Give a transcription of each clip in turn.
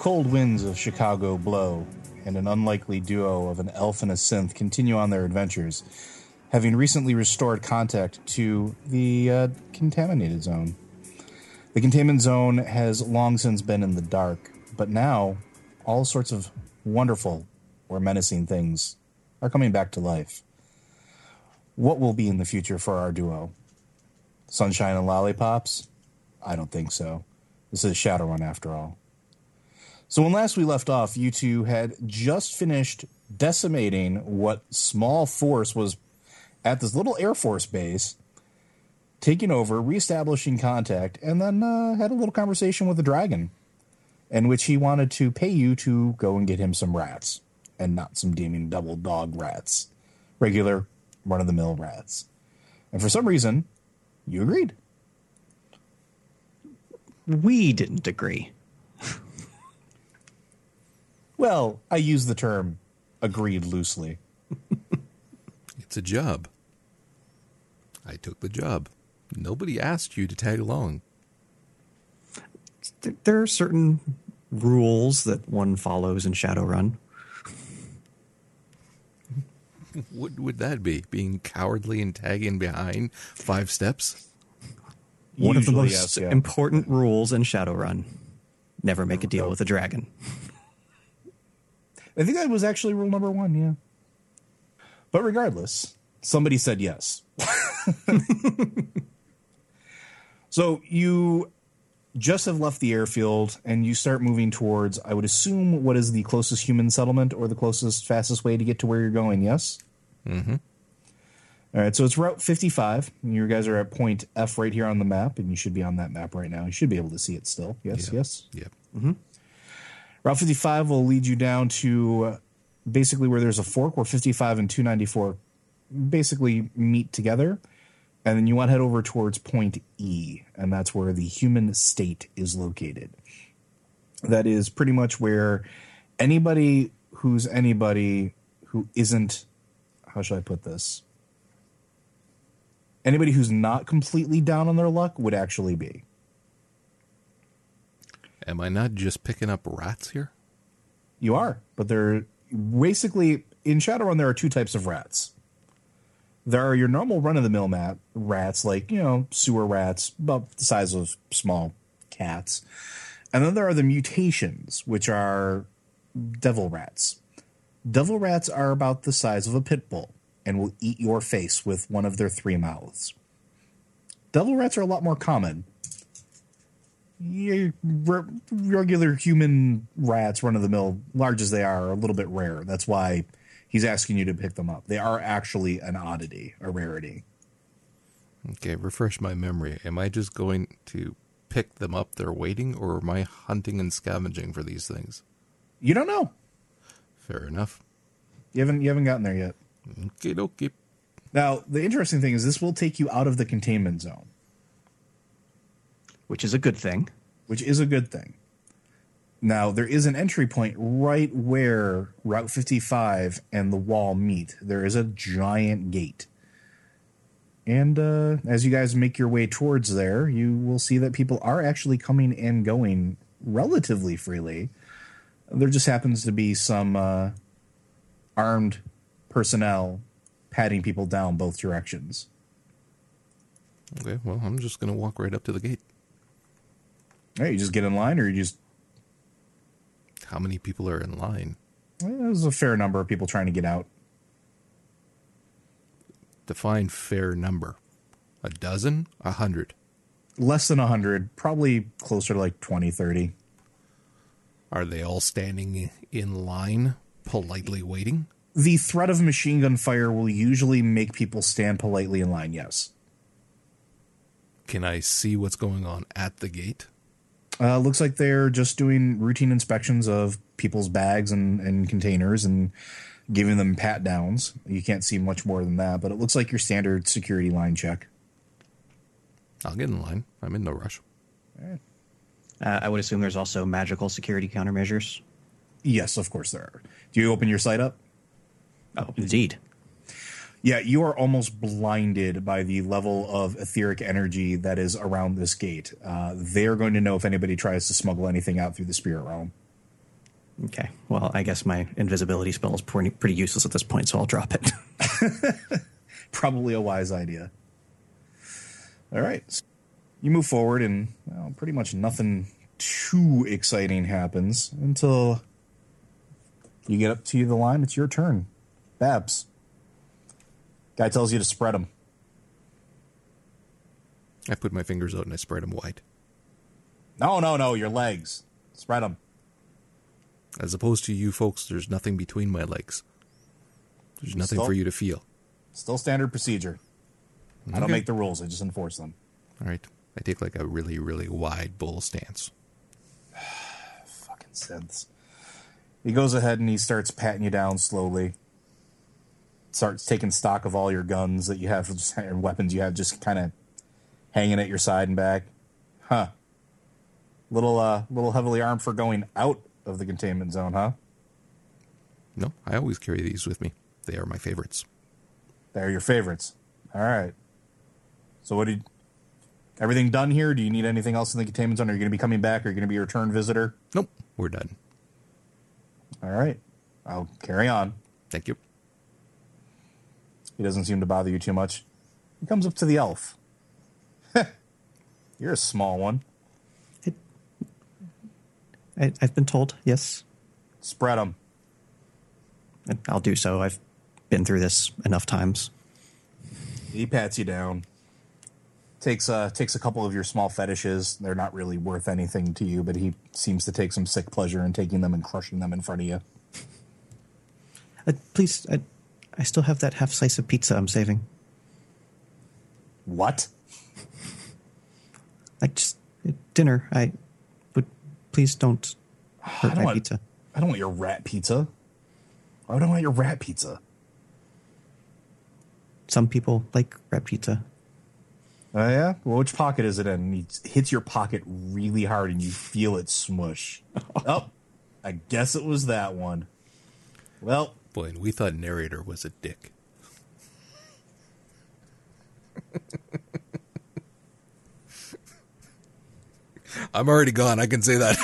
Cold winds of Chicago blow, and an unlikely duo of an elf and a synth continue on their adventures, having recently restored contact to the uh, contaminated zone. The containment zone has long since been in the dark, but now all sorts of wonderful or menacing things are coming back to life. What will be in the future for our duo? Sunshine and lollipops? I don't think so. This is Shadowrun after all. So when last we left off, you two had just finished decimating what small force was at this little Air Force base, taking over, reestablishing contact, and then uh, had a little conversation with the dragon, in which he wanted to pay you to go and get him some rats, and not some demon double dog rats, regular run of the mill rats. And for some reason, you agreed. We didn't agree. Well, I use the term agreed loosely. It's a job. I took the job. Nobody asked you to tag along. There are certain rules that one follows in Shadowrun. What would that be? Being cowardly and tagging behind five steps? One of the most yes, yeah. important rules in Shadowrun. Never make a deal with a dragon. I think that was actually rule number one, yeah. But regardless, somebody said yes. so you just have left the airfield and you start moving towards, I would assume, what is the closest human settlement or the closest, fastest way to get to where you're going, yes? Mm-hmm. All right, so it's Route 55. You guys are at point F right here on the map, and you should be on that map right now. You should be able to see it still. Yes, Yep. yes. Yep. Route 55 will lead you down to uh, basically where there's a fork where 55 and 294 basically meet together. And then you want to head over towards point E, and that's where the human state is located. That is pretty much where anybody who's anybody who isn't, how should I put this? Anybody who's not completely down on their luck would actually be. Am I not just picking up rats here? You are, but they're basically in Shadowrun. There are two types of rats. There are your normal run of the mill mat rats, like you know sewer rats, about the size of small cats, and then there are the mutations, which are devil rats. Devil rats are about the size of a pit bull and will eat your face with one of their three mouths. Devil rats are a lot more common, regular human rats, run of the mill, large as they are, are a little bit rare. That's why he's asking you to pick them up. They are actually an oddity, a rarity. Okay, refresh my memory. Am I just going to pick them up? They're waiting, or am I hunting and scavenging for these things? You don't know. Fair enough. You haven't you haven't gotten there yet. Okay, dokie. Now, the interesting thing is this will take you out of the containment zone, which is a good thing. which is a good thing. Now, there is an entry point right where Route 55 and the wall meet. There is a giant gate. And uh, as you guys make your way towards there, you will see that people are actually coming and going relatively freely. There just happens to be some uh, armed personnel patting people down both directions. Okay, well, I'm just going to walk right up to the gate. You just get in line, or you just How many people are in line? well, there's a fair number of people trying to get out. Define fair number. A dozen? A hundred? Less than a 100, probably closer to like 20, 30. Are they all standing in line, politely waiting? The threat of machine gun fire will usually make people stand politely in line, yes. Can I see what's going on at the gate? Uh, looks like they're just doing routine inspections of people's bags and, and containers and giving them pat downs. You can't see much more than that, but it looks like your standard security line check. I'll get in line. I'm in no rush. Uh, I would assume there's also magical security countermeasures. Yes, of course there are. Do you open your sight up? Oh, indeed. Yeah, you are almost blinded by the level of etheric energy that is around this gate. Uh, they're going to know if anybody tries to smuggle anything out through the spirit realm. Okay. Well, I guess my invisibility spell is pretty, pretty useless at this point, so I'll drop it. Probably a wise idea. All right. So you move forward, and well, pretty much nothing too exciting happens until you get up to the line. It's your turn. Babs. Guy tells you to spread them. I put my fingers out and I spread them wide. No, no, no, your legs. Spread them. As opposed to you folks, there's nothing between my legs. There's nothing Stop. for you to feel. Still standard procedure. I don't make the rules, I just enforce them. All right. I take like a really, really wide bull stance. Fucking synths. He goes ahead and he starts patting you down slowly. Starts taking stock of all your guns that you have, just, and weapons you have, just kind of hanging at your side and back. Huh. Little, uh, little heavily armed for going out of the containment zone, huh? No, I always carry these with me. They are my favorites. They're your favorites. All right. So, what did everything done here? Do you need anything else in the containment zone? Are you going to be coming back? Are you going to be a return visitor? Nope, we're done. All right. I'll carry on. Thank you. He doesn't seem to bother you too much. He comes up to the elf. You're a small one. I, I've been told, yes. Spread them. I'll do so. I've been through this enough times. He pats you down. Takes uh takes a couple of your small fetishes. They're not really worth anything to you, but he seems to take some sick pleasure in taking them and crushing them in front of you. Uh, please, I, I still have that half slice of pizza I'm saving. What? Like just uh, dinner. I would please don't hurt I don't my want, pizza. I don't want your rat pizza. I don't want your rat pizza? Some people like rat pizza. Oh yeah. Well, which pocket is it in? And he hits your pocket really hard, and you feel it smush. oh, I guess it was that one. Well, Boy, and we thought narrator was a dick. I'm already gone. I can say that.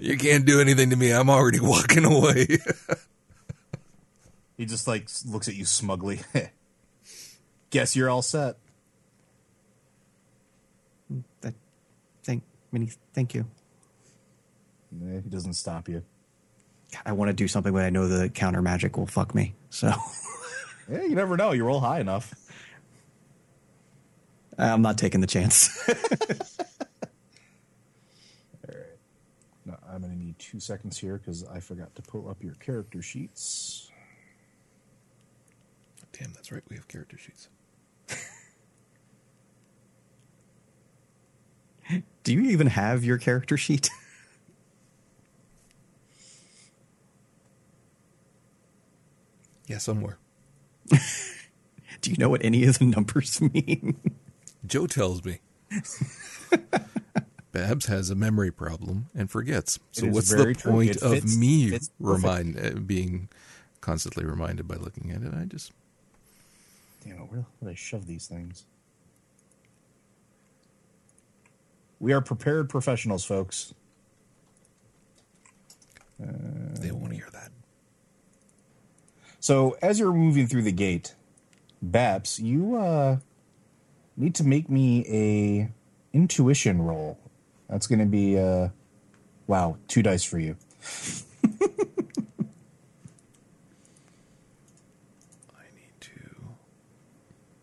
you can't do anything to me. I'm already walking away. he just like looks at you smugly. guess you're all set. That, thank, many, thank you. He doesn't stop you. God, I want to do something, but I know the counter magic will fuck me. So Yeah, you never know. You roll high enough. I'm not taking the chance. All right. No, I'm going to need two seconds here because I forgot to pull up your character sheets. Damn, that's right. We have character sheets. do you even have your character sheet? Yeah, somewhere. do you know what any of the numbers mean? Joe tells me. Babs has a memory problem and forgets. So what's the true. point It of fits- me fits remind uh, being constantly reminded by looking at it? I just Damn it, where did I shove these things? We are prepared professionals, folks. they won't want to hear that. So as you're moving through the gate, Babs, you uh, need to make me a intuition roll. That's going to be uh, wow, two dice for you. I need to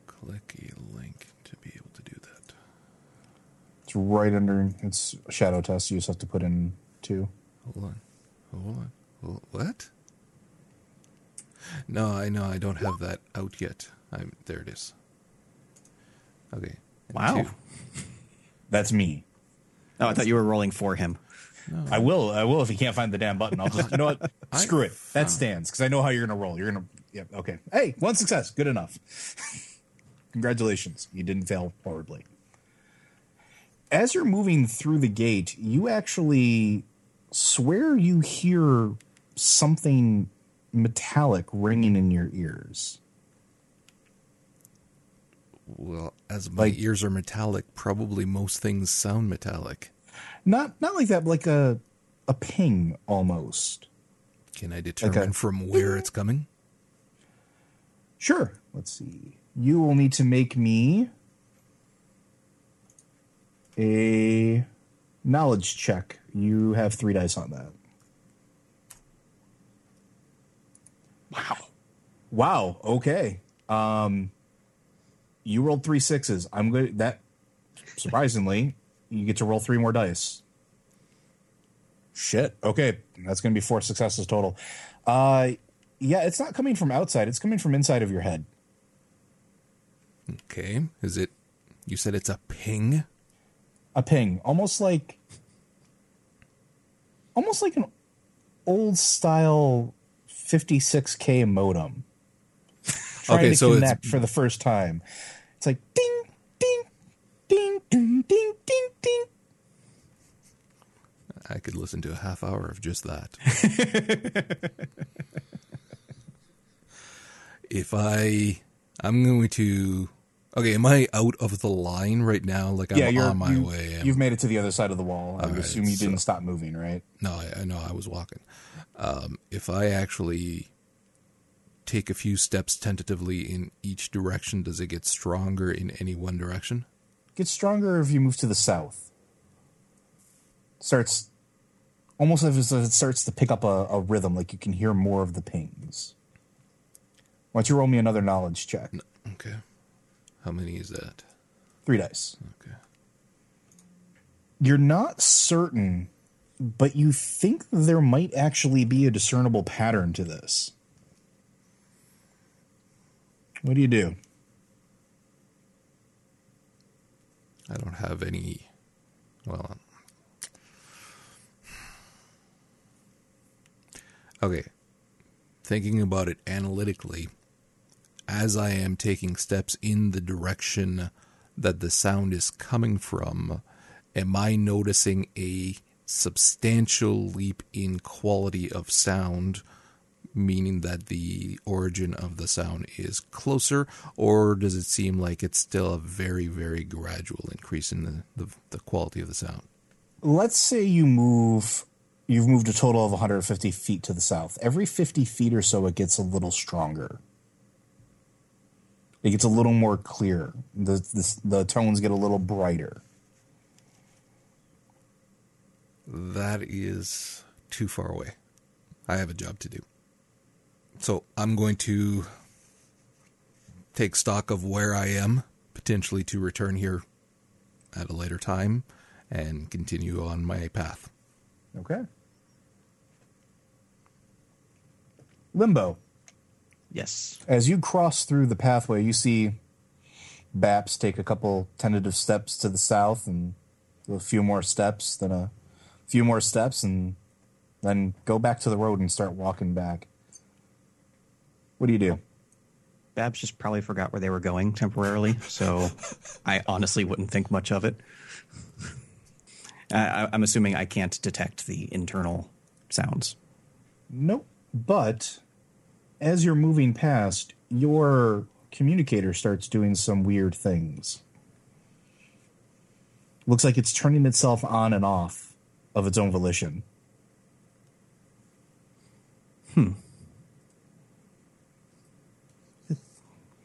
click a link to be able to do that. It's right under. It's shadow test. You just have to put in two. Hold on. Hold on. What? No, I know I don't have that out yet. I'm there it is. Okay. Wow. two. That's me. Oh, I thought you were rolling for him. I will. I will if he can't find the damn button. I'll just. You know what? I Screw it. That found- stands because I know how you're going to roll. You're going to. Yep. Okay. Hey, one success. Good enough. Congratulations. You didn't fail horribly. As you're moving through the gate, you actually swear you hear something metallic ringing in your ears. Well, as my Like- ears are metallic, probably most things sound metallic. Not not like that, like a a ping almost. Can I determine Okay. from where it's coming? Sure. Let's see. You will need to make me a knowledge check. You have three dice on that. Wow. Wow. Okay. Um, you rolled three sixes. I'm good. That surprisingly, you get to roll three more dice. Shit. Okay, that's going to be four successes total. Uh, yeah, it's not coming from outside. It's coming from inside of your head. Okay. Is it? You said it's a ping. A ping, almost like, almost like an old style 56k modem. Trying Okay, to so it's- connect for the first time. It's like ding, ding, ding, ding, ding, ding, ding. I could listen to a half hour of just that. if I, I'm going to. Okay, am I out of the line right now? Like I'm yeah, you're on my you, way. I'm- You've made it to the other side of the wall. I right, assume you so- didn't stop moving, right? No, I, I know I was walking. Um, if I actually take a few steps tentatively in each direction, does it get stronger in any one direction? Gets stronger if you move to the south. Starts almost as if it starts to pick up a, a rhythm, like you can hear more of the pings. Why don't you roll me another knowledge check? Okay. How many is that? Three dice. Okay. You're not certain, but you think there might actually be a discernible pattern to this. What do you do? I don't have any. Well, um, okay. Thinking about it analytically, as I am taking steps in the direction that the sound is coming from, am I noticing a substantial leap in quality of sound? Meaning that the origin of the sound is closer, or does it seem like it's still a very, very gradual increase in the, the, the quality of the sound? let's say you move you've moved a total of 150 feet to the south every 50 feet or so it gets a little stronger it gets a little more clear the, the, the tones get a little brighter That is too far away. I have a job to do. So I'm going to take stock of where I am, potentially to return here at a later time and continue on my path. okay limbo Yes. as you cross through the pathway you see Babs take a couple tentative steps to the south and a few more steps then a few more steps and then go back to the road and start walking back what do you do Babs just probably forgot where they were going temporarily, so I honestly wouldn't think much of it. I, I'm assuming I can't detect the internal sounds. Nope. But as you're moving past, your communicator starts doing some weird things. Looks like it's turning itself on and off of its own volition. Hmm.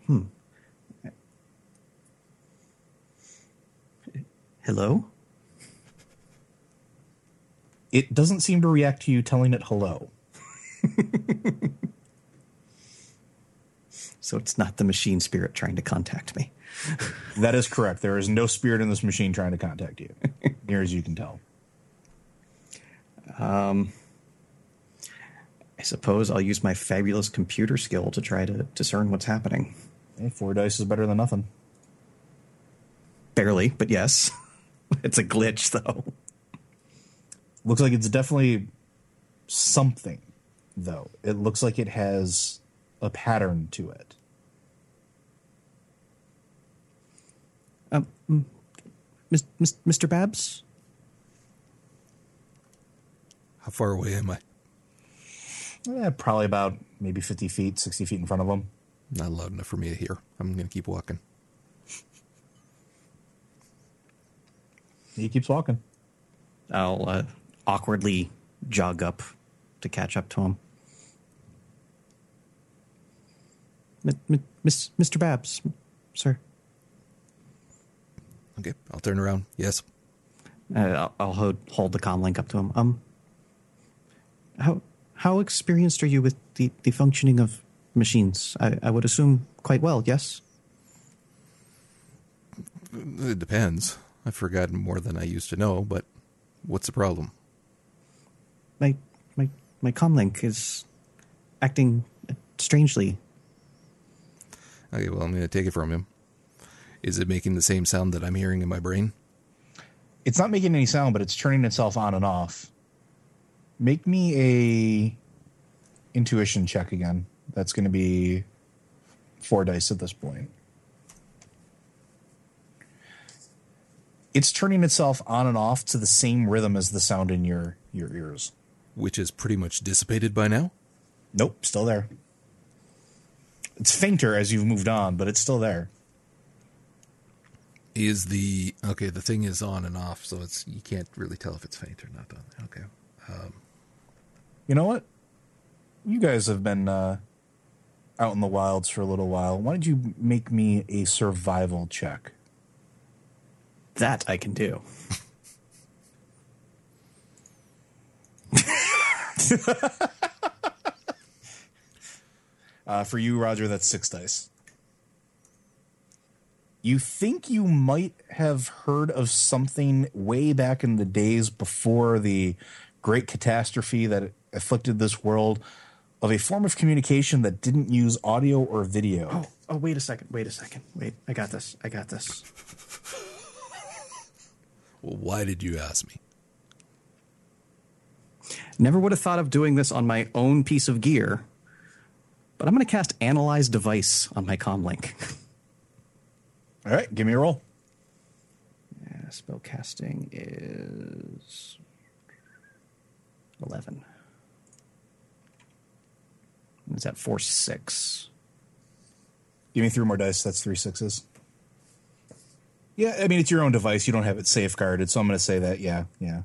Hmm. Hello? It doesn't seem to react to you telling it hello. So it's not the machine spirit trying to contact me. That is correct. There is no spirit in this machine trying to contact you, near as you can tell. I suppose I'll use my fabulous computer skill to try to discern what's happening. Hey, four dice is better than nothing. Barely, but yes. it's a glitch, though. Looks like it's definitely something, though. It looks like it has a pattern to it. Um, mm, Mr. Babs? How far away am I? Eh, probably about maybe 50 feet, 60 feet in front of them. Not loud enough for me to hear. I'm going to keep walking. He keeps walking. I'll uh, awkwardly jog up to catch up to him. M- M- Miss, Mr. Babs, sir. Okay, I'll turn around. Yes. Uh, I'll, I'll hold, hold the comm link up to him. Um, how how experienced are you with the, the functioning of machines? I, I would assume quite well. Yes. It depends. I've forgotten more than I used to know, but what's the problem? My my my comm link is acting strangely. Okay, well, I'm going to take it from him. Is it making the same sound that I'm hearing in my brain? It's not making any sound, but it's turning itself on and off. Make me a intuition check again. That's going to be four dice at this point. It's turning itself on and off to the same rhythm as the sound in your your ears. Which is pretty much dissipated by now? Nope, still there. It's fainter as you've moved on, but it's still there. Is the okay? The thing is on and off, so it's you can't really tell if it's faint or not. Okay, um, You know what? You guys have been uh, out in the wilds for a little while. Why don't you make me a survival check? That I can do. Uh, for you, Roger, that's six dice. You think you might have heard of something way back in the days before the great catastrophe that afflicted this world of a form of communication that didn't use audio or video. Oh, oh, wait a second. Wait a second. Wait, I got this. I got this. well, why did you ask me? Never would have thought of doing this on my own piece of gear, but I'm going to cast Analyze Device on my comm link. All right, give me a roll. Yeah, spell casting is 11. Is that 4 6? Give me three more dice. That's three sixes. Yeah, I mean it's your own device. You don't have it safeguarded, so I'm going to say that. Yeah, yeah.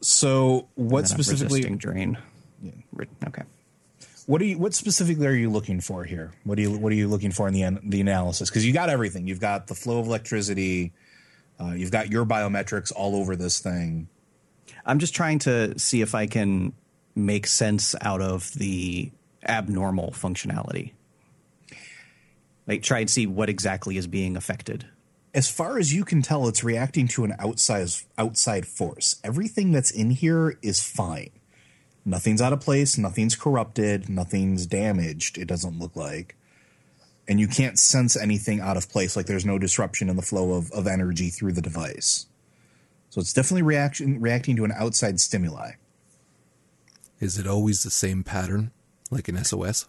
So, what And then I'm specifically? drain. Re- Okay. What are you? What specifically are you looking for here? What are you? What are you looking for in the the analysis? Because you got everything. You've got the flow of electricity. Uh, you've got your biometrics all over this thing. I'm just trying to see if I can make sense out of the abnormal functionality. Like, try and see what exactly is being affected. As far as you can tell, it's reacting to an outside outside force. Everything that's in here is fine. Nothing's out of place. Nothing's corrupted. Nothing's damaged. It doesn't look like. And you can't sense anything out of place. Like there's no disruption in the flow of, of energy through the device. So it's definitely reaction reacting to an outside stimuli. Is it always the same pattern, like an SOS?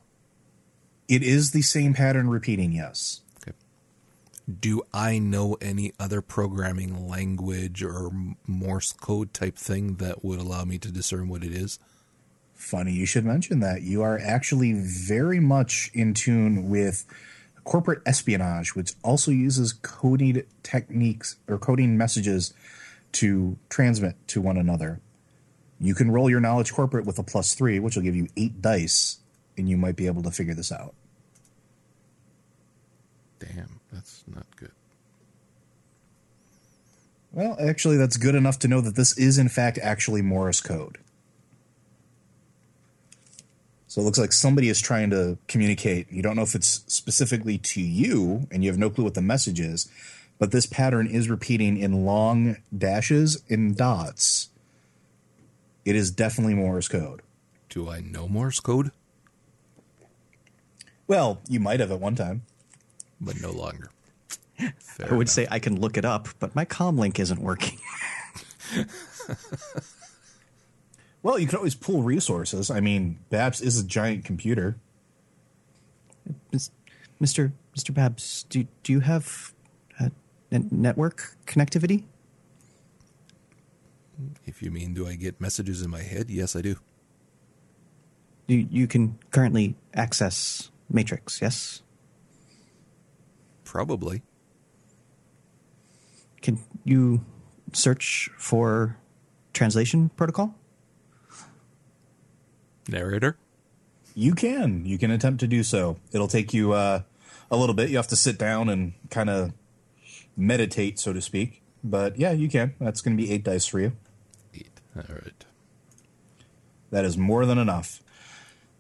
It is the same pattern repeating, yes. Okay. Do I know any other programming language or Morse code type thing that would allow me to discern what it is? Funny you should mention that. You are actually very much in tune with corporate espionage, which also uses coding techniques or coding messages to transmit to one another. You can roll your knowledge corporate with a plus three, which will give you eight dice, and you might be able to figure this out. Damn, that's not good. Well, actually, that's good enough to know that this is, in fact, actually Morse code. So it looks like somebody is trying to communicate. You don't know if it's specifically to you, and you have no clue what the message is, but this pattern is repeating in long dashes and dots. It is definitely Morse code. Do I know Morse code? Well, you might have at one time. But no longer. Fair I would enough. say I can look it up, but my comm link isn't working. Well, you can always pool resources. I mean, Babs is a giant computer. Mr. Mr. Babs, do do you have uh, n- network connectivity? If you mean, do I get messages in my head? Yes, I do. You you can currently access Matrix, yes? Probably. Can you search for translation protocol? Narrator? You can. You can attempt to do so. It'll take you uh, a little bit. You have to sit down and kind of meditate, so to speak. But yeah, you can. That's going to be eight dice for you. All right. That is more than enough.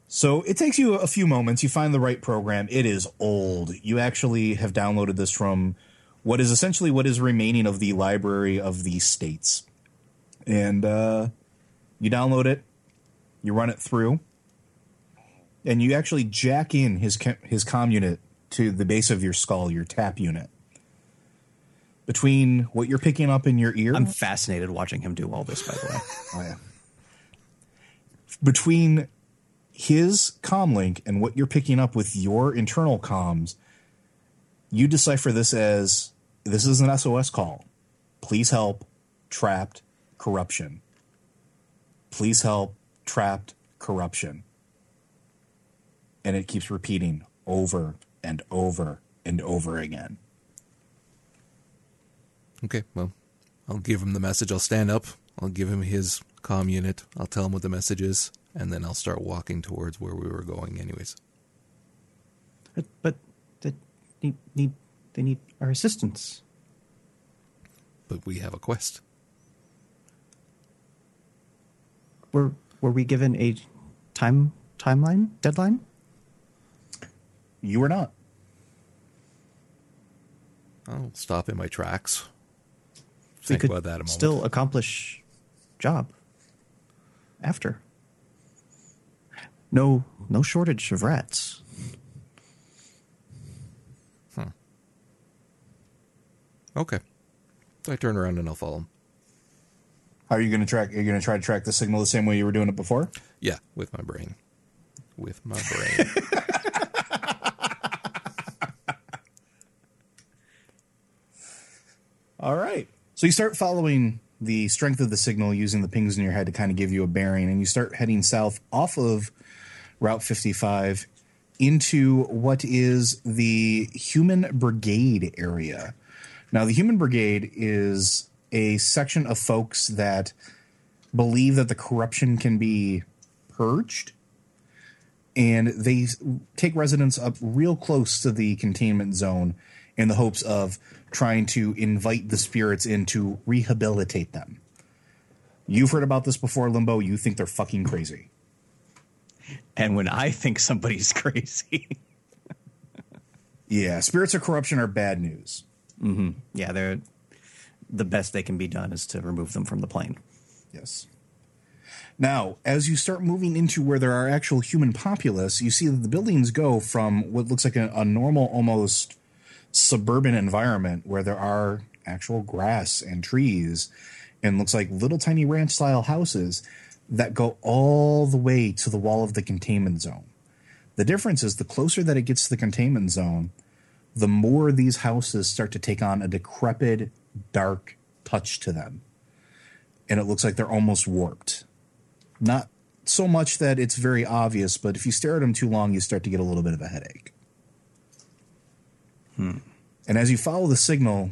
So it takes you a few moments. You find the right program. It is old. You actually have downloaded this from what is essentially what is remaining of the library of the states. And uh, you download it, you run it through, and you actually jack in his his com unit to the base of your skull, your tap unit. Between what you're picking up in your ear, I'm fascinated watching him do all this. By the way, oh, yeah. Between his com link and what you're picking up with your internal comms, you decipher this as this is an SOS call. Please help. Trapped. Corruption. Please help. Trapped. Corruption. And it keeps repeating over and over and over again. Okay, well, I'll give him the message. I'll stand up. I'll give him his com unit. I'll tell him what the message is, and then I'll start walking towards where we were going, anyways. But, but they need, need they need our assistance. But we have a quest. Were were we given a time timeline deadline? You were not. I'll stop in my tracks. We Think could about that a moment. Still accomplish job after. No no shortage of rats. Hmm. Okay. I turn around and I'll follow him. How are you going to track? Are you going to try to track the signal the same way you were doing it before? Yeah, with my brain. With my brain. All right. So you start following the strength of the signal using the pings in your head to kind of give you a bearing, and you start heading south off of Route 55 into what is the Human Brigade area. Now, the Human Brigade is a section of folks that believe that the corruption can be purged and they take residence up real close to the containment zone in the hopes of trying to invite the spirits in to rehabilitate them. You've heard about this before, Limbo. You think they're fucking crazy. And when I think somebody's crazy, Yeah, spirits of corruption are bad news. Mm-hmm. yeah, they're the best they can be done is to remove them from the plane. Yes. Now, as you start moving into where there are actual human populace, you see that the buildings go from what looks like a, a normal, almost suburban environment where there are actual grass and trees and looks like little tiny ranch style houses that go all the way to the wall of the containment zone. The difference is the closer that it gets to the containment zone, the more these houses start to take on a decrepit, dark touch to them. And it looks like they're almost warped. Not so much that it's very obvious, but if you stare at them too long, you start to get a little bit of a headache. And as you follow the signal,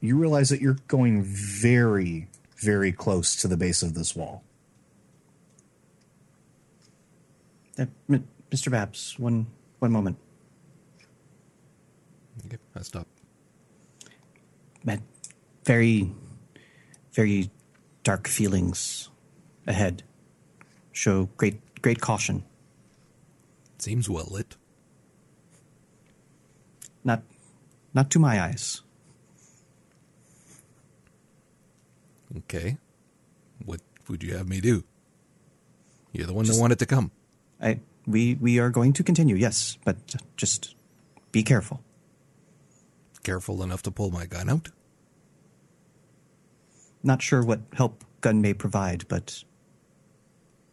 you realize that you're going very, very close to the base of this wall. Uh, M- Mr. Babs, one one moment. okay, I stop. Man, very, very dark feelings ahead. Show great great caution. Seems well lit. Not not to my eyes. Okay. What would you have me do? You're the one Just- that wanted to come. I we we are going to continue, yes, but just be careful. Careful enough to pull my gun out? Not sure what help gun may provide, but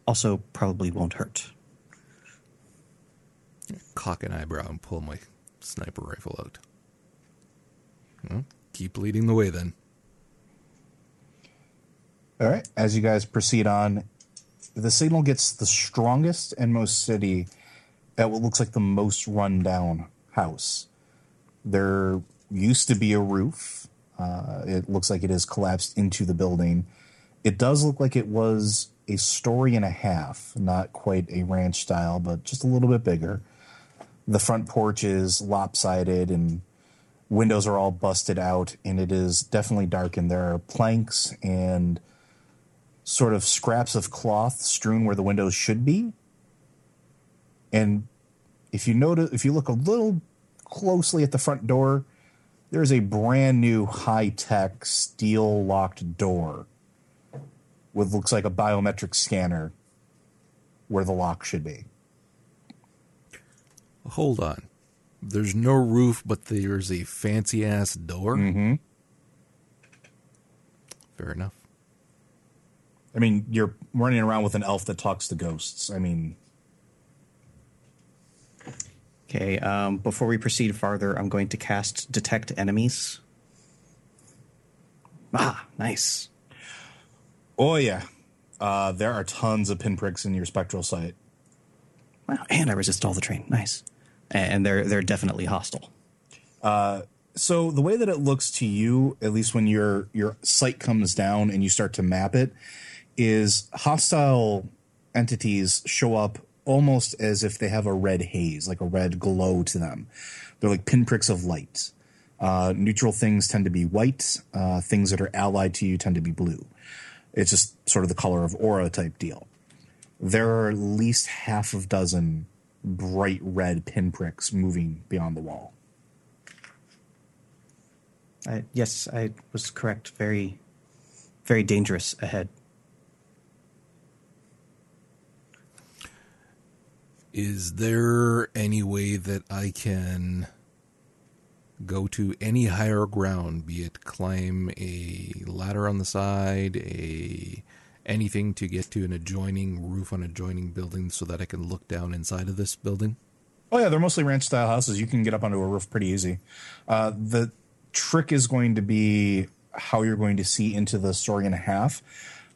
also probably won't hurt. Cock an eyebrow and pull my sniper rifle out. Well, keep leading the way then. All right. As you guys proceed on, the signal gets the strongest and most steady at what looks like the most rundown house. There used to be a roof. Uh, it looks like it has collapsed into the building. It does look like it was a story and a half, not quite a ranch style, but just a little bit bigger. The front porch is lopsided and windows are all busted out, and it is definitely dark. And there are planks and sort of scraps of cloth strewn where the windows should be. And if you notice, if you look a little closely at the front door, there's a brand new high tech steel locked door with looks like a biometric scanner where the lock should be. Hold on. There's no roof, but there's a fancy ass door. Mm-hmm. Fair enough. I mean, you're running around with an elf that talks to ghosts. I mean, Okay, um, before we proceed farther, I'm going to cast Detect Enemies. Ah, nice. oh yeah, uh, there are tons of pinpricks in your spectral sight. Wow, and I resist all the drain. Nice. And they're they're definitely hostile. So the way that it looks to you, at least when your your sight comes down and you start to map it, is hostile entities show up almost as if they have a red haze, like a red glow to them. They're like pinpricks of light. Uh, neutral things tend to be white. Uh, things that are allied to you tend to be blue. It's just sort of the color of aura type deal. There are at least half a dozen bright red pinpricks moving beyond the wall. I, yes, I was correct. Very, very dangerous ahead. Is there any way that I can go to any higher ground, be it climb a ladder on the side, a anything to get to an adjoining roof on adjoining building so that I can look down inside of this building? Oh yeah, they're mostly ranch style houses. You can get up onto a roof pretty easy. Uh, the trick is going to be how you're going to see into the story and a half.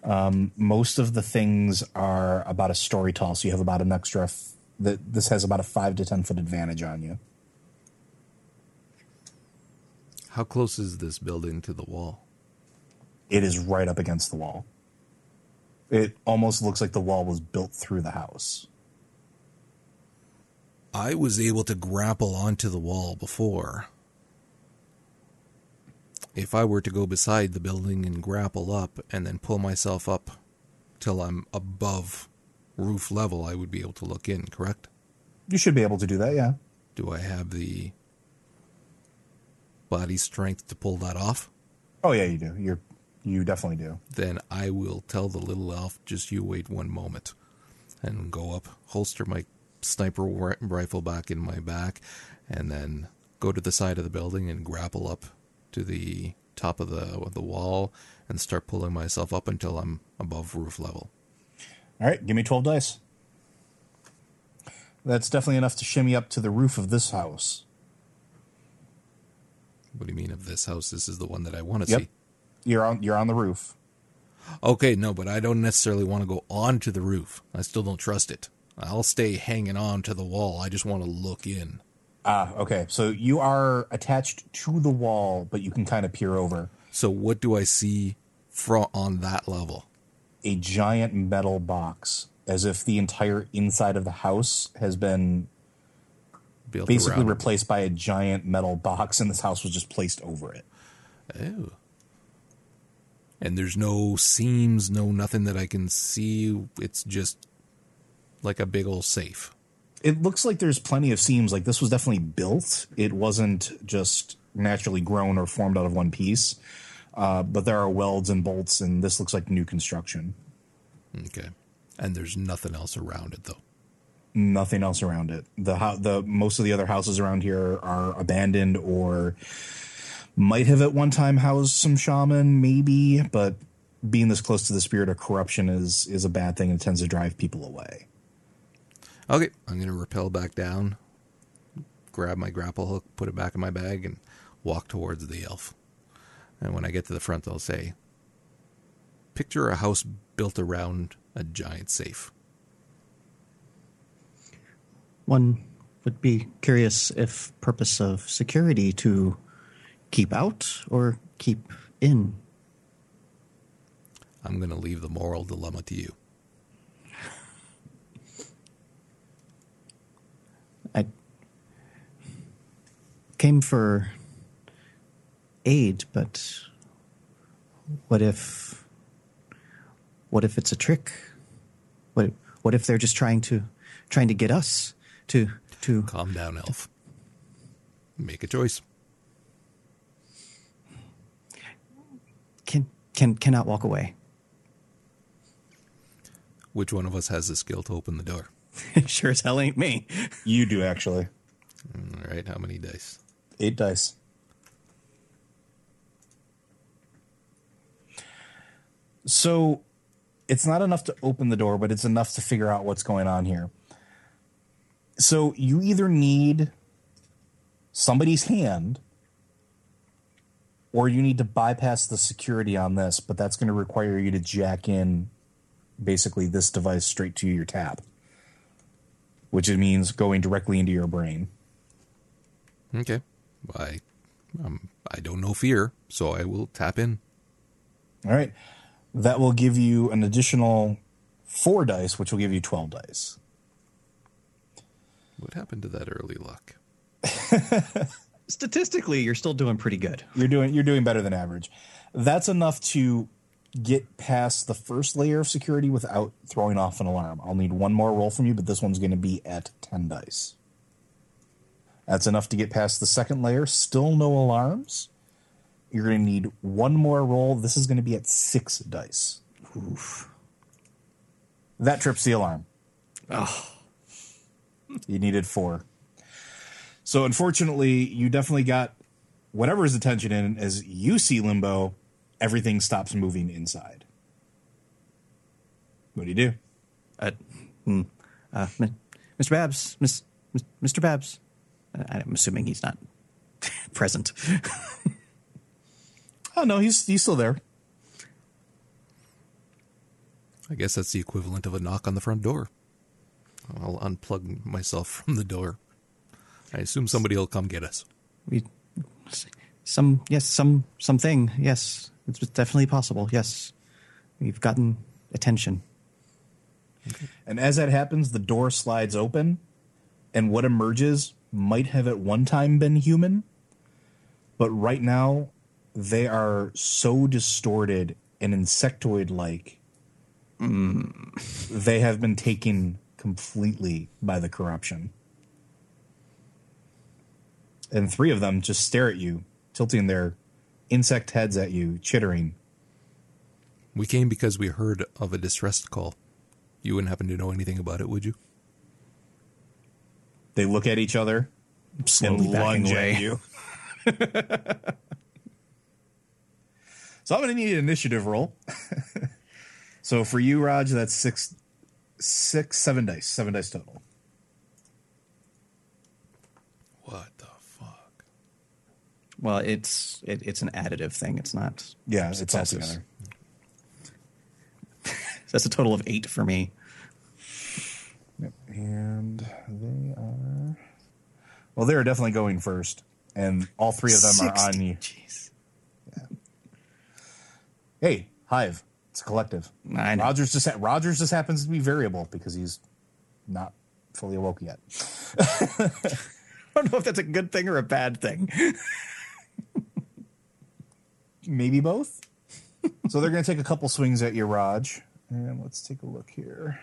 Um, most of the things are about a story tall, so you have about an extra. F- that this has about a five to ten foot advantage on you. How close is this building to the wall? It is right up against the wall. It almost looks like the wall was built through the house. I was able to grapple onto the wall before. If I were to go beside the building and grapple up and then pull myself up till I'm above roof level, I would be able to look in, correct? You should be able to do that, yeah. Do I have the body strength to pull that off? Oh yeah, you do. You're you definitely do. Then I will tell the little elf, just you wait one moment, and go up, holster my sniper rifle back in my back, and then go to the side of the building and grapple up to the top of the of the wall and start pulling myself up until I'm above roof level. All right, give me 12 dice. That's definitely enough to shimmy up to the roof of this house. What do you mean of this house? This is the one that I want to Yep. see. You're on you're on the roof. Okay, no, but I don't necessarily want to go onto the roof. I still don't trust it. I'll stay hanging on to the wall. I just want to look in. Ah, okay. So you are attached to the wall, but you can kind of peer over. So what do I see from on that level? A giant metal box, as if the entire inside of the house has been Built basically replaced by a giant metal box, and this house was just placed over it. Oh. And there's no seams, no nothing that I can see. It's just like a big old safe. It looks like there's plenty of seams. Like this was definitely built. It wasn't just naturally grown or formed out of one piece. Uh, but there are welds and bolts, and this looks like new construction. Okay. And there's nothing else around it though. Nothing else around it. The ho- the most of the other houses around here are abandoned or might have at one time housed some shaman, maybe. But being this close to the spirit of corruption is is a bad thing and tends to drive people away. Okay, I'm going to rappel back down, grab my grapple hook, put it back in my bag, and walk towards the elf. And when I get to the front, I'll say, Picture a house built around a giant safe. One would be curious if purpose of security to keep out or keep in? I'm going to leave the moral dilemma to you. I came for aid, but what if what if it's a trick? What what if they're just trying to trying to get us to to calm down, elf. To, Make a choice. Can can cannot walk away. Which one of us has the skill to open the door? sure as hell ain't me. You do actually. Mm, all right, how many dice? Eight dice. So it's not enough to open the door, but it's enough to figure out what's going on here. So you either need somebody's hand or you need to bypass the security on this, but that's going to require you to jack in basically this device straight to your tap, which it means going directly into your brain. Okay. I um, I don't know fear, so I will tap in. All right. That will give you an additional four dice, which will give you 12 dice. What happened to that early luck? Statistically, you're still doing pretty good. You're doing you're doing better than average. That's enough to get past the first layer of security without throwing off an alarm. I'll need one more roll from you, but this one's going to be at 10 dice. That's enough to get past the second layer. Still no alarms. You're going to need one more roll. This is going to be at 6 dice. Oof. That trips the alarm. Oh, You needed four. So unfortunately, you definitely got whatever whatever's attention in as you see limbo, everything stops moving inside. What do you do? uh, hmm, uh, Mr. Babs, Miss, Mis- Mr. Babs. Uh, I'm assuming he's not present. Oh no, he's he's still there. I guess that's the equivalent of a knock on the front door. I'll unplug myself from the door. I assume somebody will come get us. we, some yes, some something yes, it's definitely possible. Yes, we've gotten attention. And as that happens, the door slides open, and what emerges might have at one time been human, but right now they are so distorted and insectoid like. Mm. They have been taken completely by the corruption. And three of them just stare at you, tilting their insect heads at you, chittering. We came because we heard of a distress call. You wouldn't happen to know anything about it, would you? They look at each other Slowly and lunge away. at you. so I'm going to need an initiative roll. so for you, Raj, that's six, six, seven dice, seven dice total. What the fuck? Well, it's it, it's an additive thing. It's not. Yeah, it's all together. That's a total of eight for me. Yep. And they are. Well, they're definitely going first, and all three of them are on you. Jeez. Hey, Hive, it's a collective. I know. Rogers just ha- Rogers just happens to be variable because he's not fully awoke yet. I don't know if that's a good thing or a bad thing. Maybe both. so they're going to take a couple swings at you, Raj. And let's take a look here.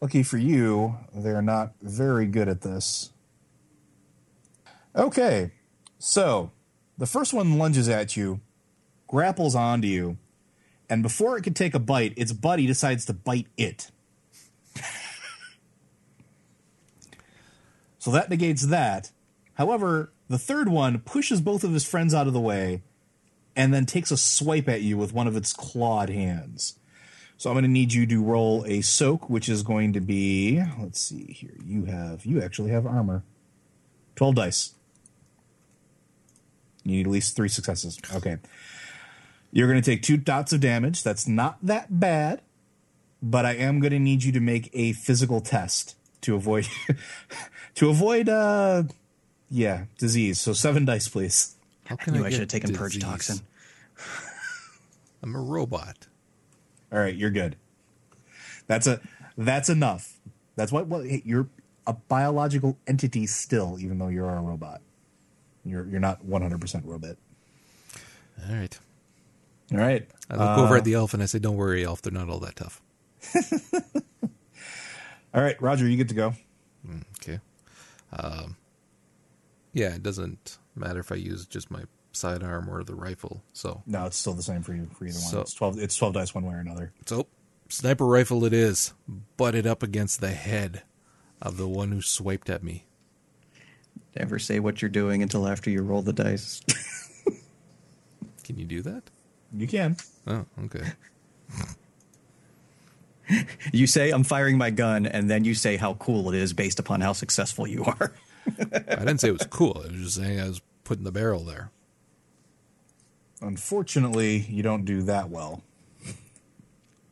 Lucky for you, they're not very good at this. Okay, so the first one lunges at you, grapples onto you, and before it can take a bite, its buddy decides to bite it. so that negates that. However, the third one pushes both of his friends out of the way and then takes a swipe at you with one of its clawed hands. So I'm going to need you to roll a soak, which is going to be, let's see here. You have, you actually have armor. 12 dice. You need at least three successes. Okay. You're going to take two dots of damage. That's not that bad, but I am going to need you to make a physical test to avoid, to avoid, uh, yeah, disease. So seven dice, please. How I can knew I, I, should have taken purge toxin. I'm a robot. All right, you're good. That's a that's enough. That's what well hey, you're a biological entity still, even though you're a robot. You're you're not 100 percent robot. All right. All right. I look over at the elf and I say, "Don't worry, elf. They're not all that tough." All right, Roger, you get to go. Okay. Um, yeah, it doesn't matter if I use just my sidearm or the rifle. So, No, it's still the same for you for either one. It's 12. It's 12 dice one way or another. so sniper rifle it is, butted up against the head of the one who swiped at me. Never say what you're doing until after you roll the dice. Can you do that? You can. Oh, okay. you say I'm firing my gun, and then you say how cool it is based upon how successful you are. I didn't say it was cool. I was just saying I was putting the barrel there. Unfortunately, you don't do that well,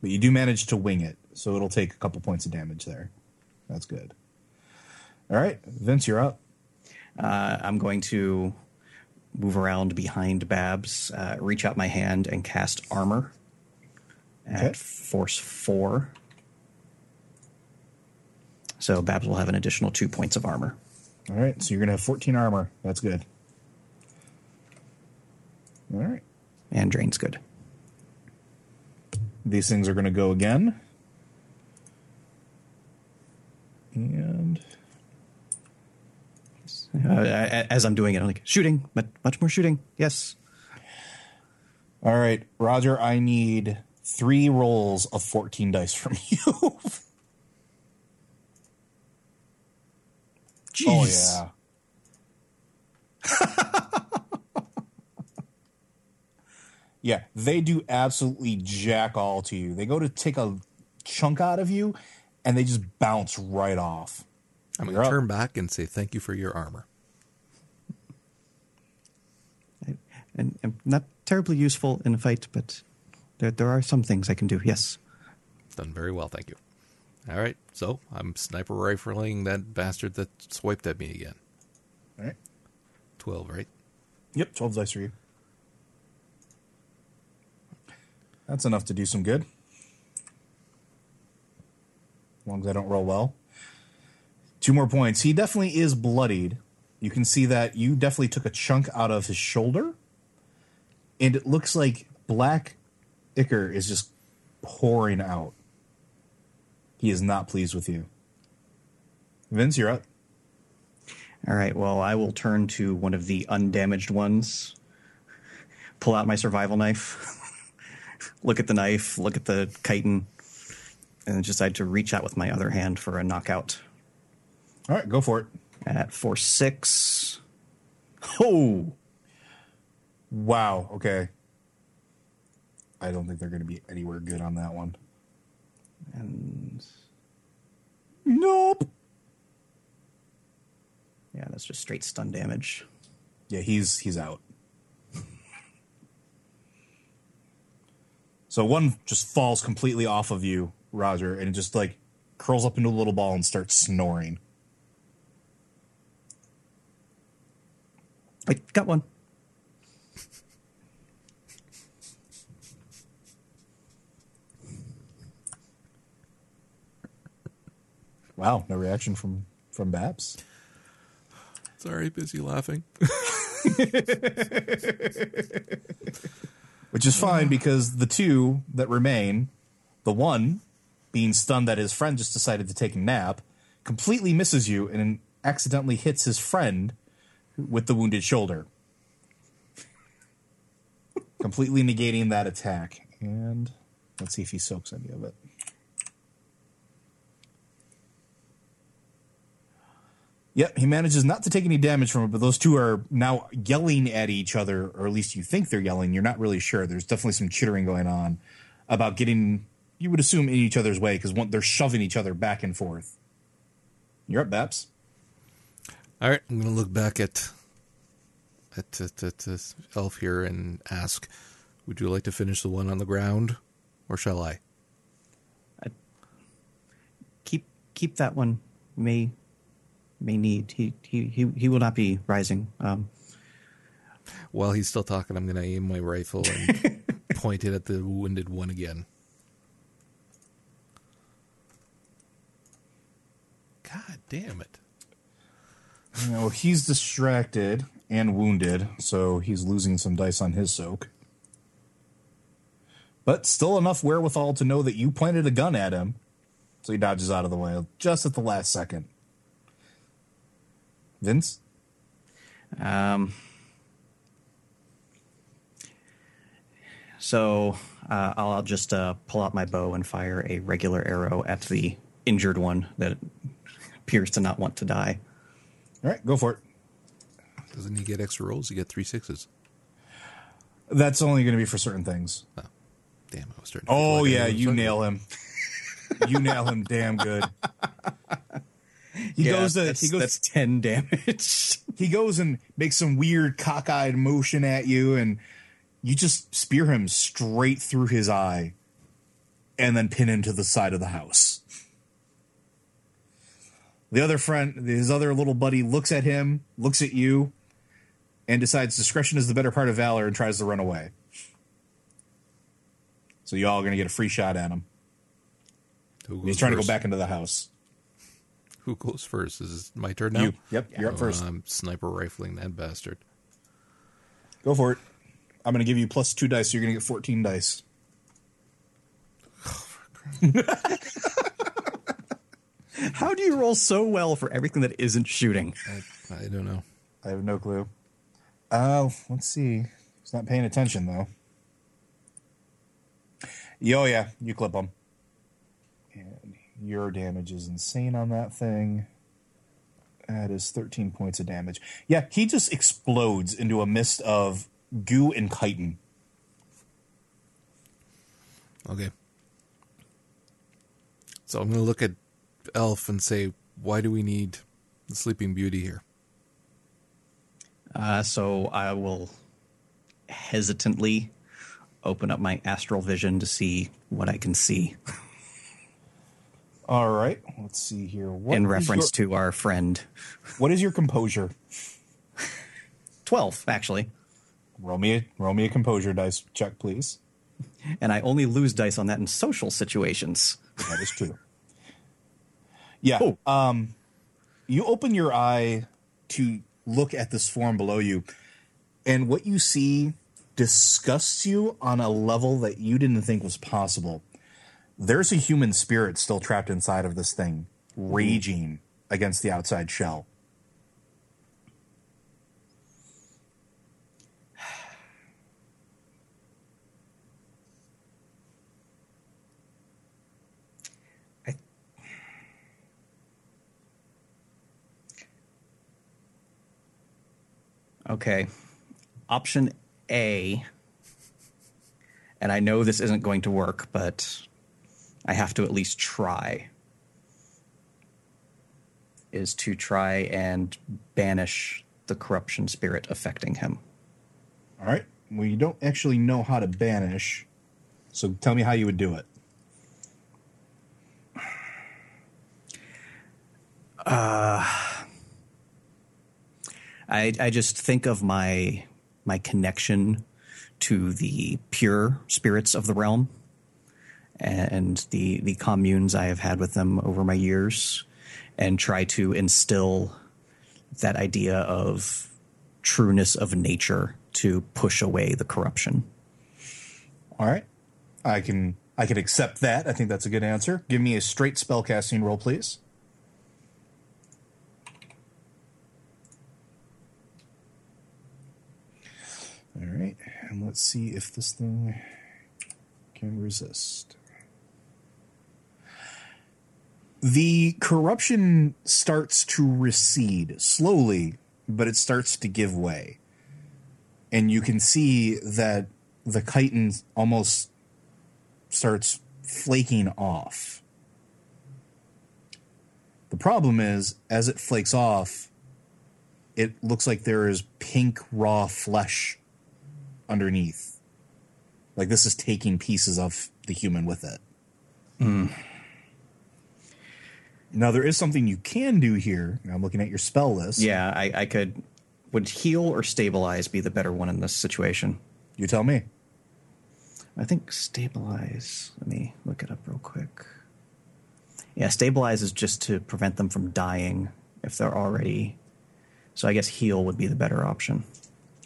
but you do manage to wing it, so it'll take a couple points of damage there. That's good. All right, Vince, you're up. Uh, I'm going to move around behind Babs, uh, reach out my hand, and cast armor at Okay. force four. So Babs will have an additional two points of armor. All right, so you're gonna have 14 armor. That's good. All right, And drain's good. these things are gonna go again, and Uh, as I'm doing it, I'm like, shooting, but much more shooting. Yes. all right, Roger, I need three rolls of 14 dice from you. Oh yeah. yeah, they do absolutely jack all to you. They go to take a chunk out of you, and they just bounce right off. I'm going You're to up. turn back and say thank you for your armor. And, and not terribly useful in a fight, but there, there are some things I can do. Yes. Done very well, thank you. All right, so I'm sniper rifling that bastard that swiped at me again. All right. 12, right? Yep, 12 dice for you. That's enough to do some good. As long as I don't roll well. Two more points. He definitely is bloodied. You can see that you definitely took a chunk out of his shoulder. And it looks like black ichor is just pouring out. He is not pleased with you. Vince, you're up. All right. Well, I will turn to one of the undamaged ones, pull out my survival knife, look at the knife, look at the chitin, and decide to reach out with my other hand for a knockout All right, go for it. at four six. Oh, Wow. Okay. I don't think they're going to be anywhere good on that one. And Nope. yeah, that's just straight stun damage. Yeah, he's he's out. so one just falls completely off of you, Roger, and it just like curls up into a little ball and starts snoring. I got one. Wow, no reaction from from Babs. Sorry, busy laughing. Which is fine because the two that remain, the one being stunned that his friend just decided to take a nap, completely misses you and accidentally hits his friend with the wounded shoulder. completely negating that attack. And let's see if he soaks any of it. Yep, he manages not to take any damage from it, but those two are now yelling at each other, or at least you think they're yelling. You're not really sure. There's definitely some chittering going on about getting, you would assume, in each other's way because they're shoving each other back and forth. You're up, Babs. All right, I'm going to look back at at, at, at, at Elf here and ask, would you like to finish the one on the ground, or shall I? I Keep keep that one. May may need. He he he, he will not be rising. Um, While he's still talking, I'm going to aim my rifle and point it at the wounded one again. God damn it. You know, he's distracted and wounded, so he's losing some dice on his soak. But still enough wherewithal to know that you pointed a gun at him, so he dodges out of the way just at the last second. Vince? Um, so uh, I'll just uh, pull out my bow and fire a regular arrow at the injured one that appears to not want to die. All right, go for it. Doesn't he get extra rolls? He get three sixes. That's only going to be for certain things. Oh, damn! I was starting. To Oh, like yeah, you nail him. you nail him damn good. He goes to, that's, he goes that's ten damage. he goes and makes some weird cockeyed motion at you and you just spear him straight through his eye and then pin him to the side of the house. The other friend his other little buddy looks at him looks at you and decides discretion is the better part of valor and tries to run away. So y'all are going to get a free shot at him. Who he's goes trying to go back into the house Who goes first? Is it my turn now? you yep you're up first I'm sniper rifling that bastard. go for it i'm going to give you plus two dice so you're going to get 14 dice How do you roll so well for everything that isn't shooting? I, I don't know. I have no clue. Uh, let's see. He's not paying attention though. Yo, yeah, you clip him. And your damage is insane on that thing. That is 13 points of damage. Yeah, he just explodes into a mist of goo and chitin. Okay. So I'm going to look at Elf and say, why do we need the Sleeping Beauty here? Uh, so I will hesitantly open up my astral vision to see what I can see All right, let's see here. What in reference your, to our friend. what is your composure? 12, actually. Roll me a roll me a composure dice check, please. And I only lose dice on that in social situations. That is true. Yeah. Oh. Um, you open your eye to look at this form below you, and what you see disgusts you on a level that you didn't think was possible. There's a human spirit still trapped inside of this thing, raging against the outside shell. Okay. Option A, and I know this isn't going to work, but I have to at least try, is to try and banish the corruption spirit affecting him. All right. Well, you don't actually know how to banish, so tell me how you would do it. Uh, I, I just think of my my connection to the pure spirits of the realm and the the communes I have had with them over my years and try to instill that idea of trueness of nature to push away the corruption. All right. I can I can accept that. I think that's a good answer. Give me a straight spellcasting roll, please. All right. And let's see if this thing can resist. The corruption starts to recede slowly, but it starts to give way. And you can see that the chitin almost starts flaking off. The problem is, as it flakes off, it looks like there is pink raw flesh underneath. Like this is taking pieces of the human with it. Hmm. Now there is something you can do here. I'm looking at your spell list. Yeah, I, I could would heal or stabilize be the better one in this situation. You tell me. I think stabilize. Let me look it up real quick. Yeah, stabilize is just to prevent them from dying if they're already So I guess heal would be the better option.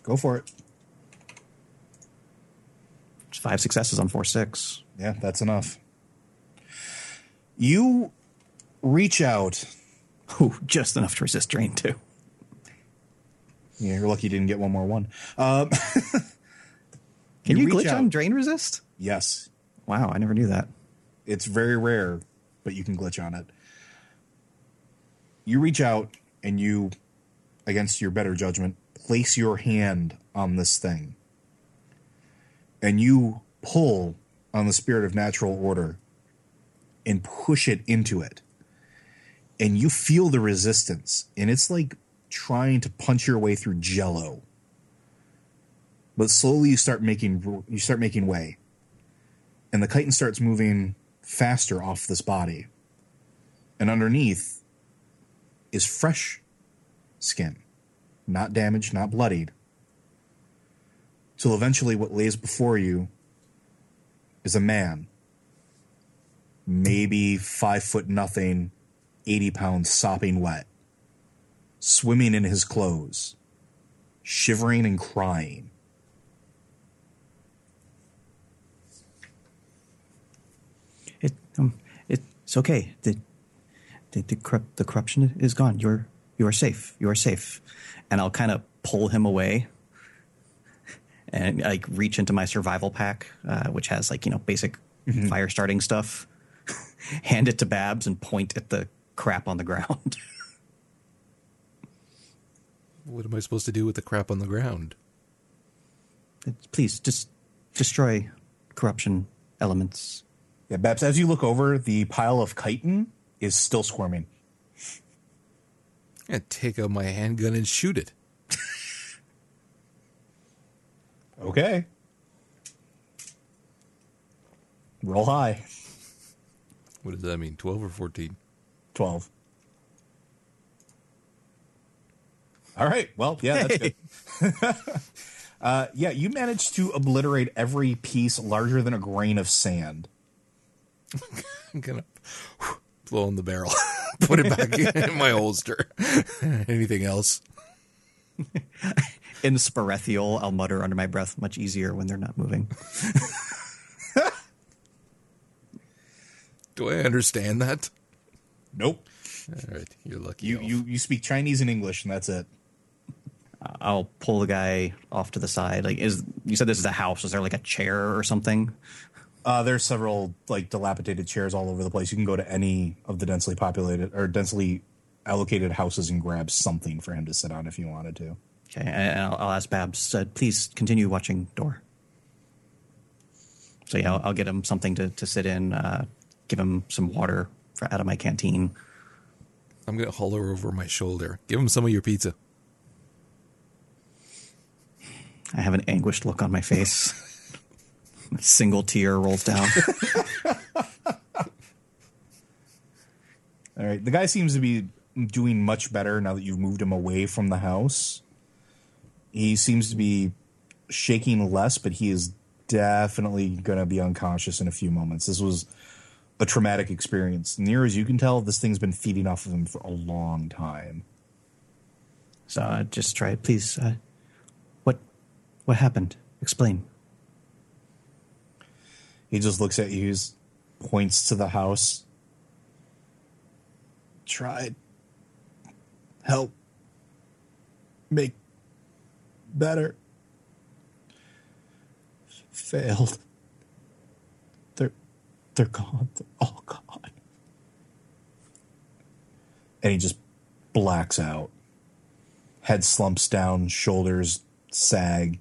Go for it. Five successes on four six. Yeah, that's enough. You reach out. Ooh, just enough to resist drain too. Yeah, you're lucky you didn't get one more one. Um, Can you, reach glitch out. on drain resist? Yes, Wow, I never knew that. it's very rare, but you can glitch on it. You reach out and you, against your better judgment, place your hand on this thing. And you pull on the spirit of natural order and push it into it. And you feel the resistance. And it's like trying to punch your way through jello. But slowly you start making you start making way and the chitin starts moving faster off this body. And underneath is fresh skin, not damaged, not bloodied. Till eventually, what lays before you is a man, maybe five foot nothing, 80 pounds sopping wet, swimming in his clothes, shivering and crying. It um, it's okay. The the the, corrupt, the corruption is gone. You're you are safe. You are safe. And I'll kind of pull him away and like reach into my survival pack, uh, which has like you know basic fire starting stuff. Hand it to Babs and point at the crap on the ground. What am I supposed to do with the crap on the ground? Please just destroy corruption elements. Yeah, Babs, as you look over, the pile of chitin is still squirming. I take out my handgun and shoot it. Okay. Roll high. What does that mean? 12 or 14? 12. All right. Well, yeah, that's good. uh, yeah, you managed to obliterate every piece larger than a grain of sand. I'm going to blow in the barrel, put it back in my holster. Anything else? In Sperethiel, I'll mutter under my breath, much easier when they're not moving. Do I understand that? Nope. All right, you're lucky. You elf. you you speak Chinese and English, and that's it. I'll pull the guy off to the side. Like, is you said this is a house? Is there like a chair or something? Uh, there's several like dilapidated chairs all over the place. You can go to any of the densely populated or densely allocated houses and grab something for him to sit on if you wanted to. Okay, and I'll, I'll ask Babs. Uh, please continue watching door. So yeah, I'll, I'll get him something to, to sit in. Uh, give him some water for, out of my canteen. I'm going to holler over my shoulder. Give him some of your pizza. I have an anguished look on my face. a single tear rolls down. All right. The guy seems to be doing much better now that you've moved him away from the house. He seems to be shaking less, but he is definitely going to be unconscious in a few moments. This was a traumatic experience. Near as you can tell, this thing's been feeding off of him for a long time. So uh, just try, please. Uh, what what happened? Explain. He just looks at you, points to the house. Tried. Help. Make better. Failed. They're gone. All gone. And he just blacks out. Head slumps down, shoulders sag.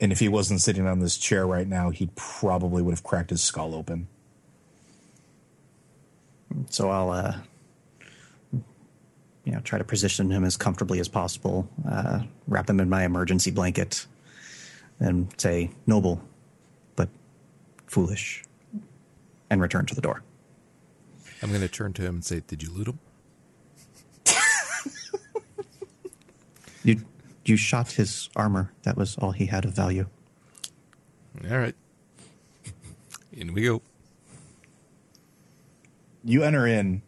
And if he wasn't sitting on this chair right now, he probably would have cracked his skull open. So I'll, uh, you know, try to position him as comfortably as possible. Uh, wrap him in my emergency blanket, and say, "Noble, but foolish," and return to the door. I'm going to turn to him and say, Did you loot him? You you shot his armor. That was all he had of value. All right. In we go. You enter in,